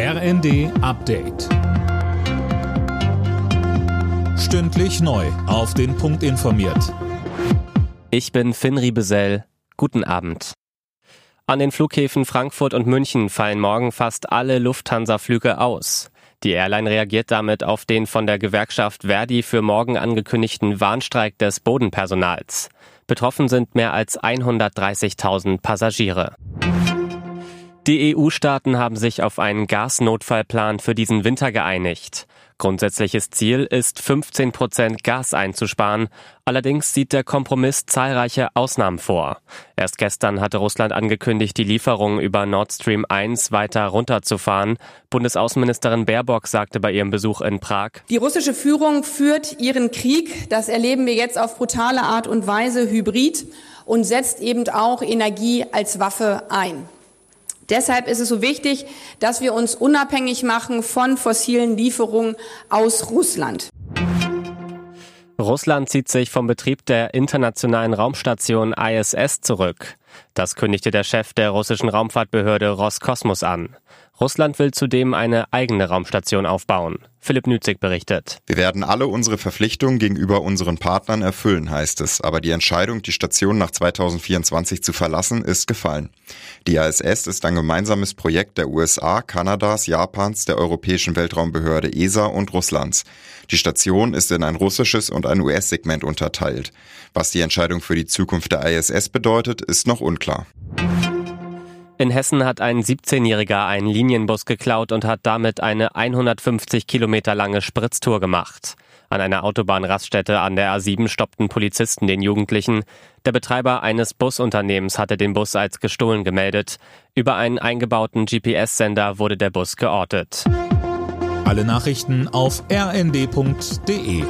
RND Update. Stündlich neu. Auf den Punkt informiert. Ich bin Finn Riebesell. Guten Abend. An den Flughäfen Frankfurt und München fallen morgen fast alle Lufthansa-Flüge aus. Die Airline reagiert damit auf den von der Gewerkschaft Verdi für morgen angekündigten Warnstreik des Bodenpersonals. Betroffen sind mehr als 130.000 Passagiere. Die EU-Staaten haben sich auf einen Gasnotfallplan für diesen Winter geeinigt. Grundsätzliches Ziel ist, 15 Prozent Gas einzusparen. Allerdings sieht der Kompromiss zahlreiche Ausnahmen vor. Erst gestern hatte Russland angekündigt, die Lieferungen über Nord Stream 1 weiter runterzufahren. Bundesaußenministerin Baerbock sagte bei ihrem Besuch in Prag, Die russische Führung führt ihren Krieg. Das erleben wir jetzt auf brutale Art und Weise hybrid und setzt eben auch Energie als Waffe ein. Deshalb ist es so wichtig, dass wir uns unabhängig machen von fossilen Lieferungen aus Russland. Russland zieht sich vom Betrieb der internationalen Raumstation ISS zurück. Das kündigte der Chef der russischen Raumfahrtbehörde Roskosmos an. Russland will zudem eine eigene Raumstation aufbauen. Philipp Nützig berichtet. Wir werden alle unsere Verpflichtungen gegenüber unseren Partnern erfüllen, heißt es. Aber die Entscheidung, die Station nach 2024 zu verlassen, ist gefallen. Die ISS ist ein gemeinsames Projekt der USA, Kanadas, Japans, der Europäischen Weltraumbehörde ESA und Russlands. Die Station ist in ein russisches und ein US-Segment unterteilt. Was die Entscheidung für die Zukunft der ISS bedeutet, ist noch unklar. In Hessen hat ein 17-Jähriger einen Linienbus geklaut und hat damit eine 150 Kilometer lange Spritztour gemacht. An einer Autobahnraststätte an der A7 stoppten Polizisten den Jugendlichen. Der Betreiber eines Busunternehmens hatte den Bus als gestohlen gemeldet. Über einen eingebauten GPS-Sender wurde der Bus geortet. Alle Nachrichten auf rnd.de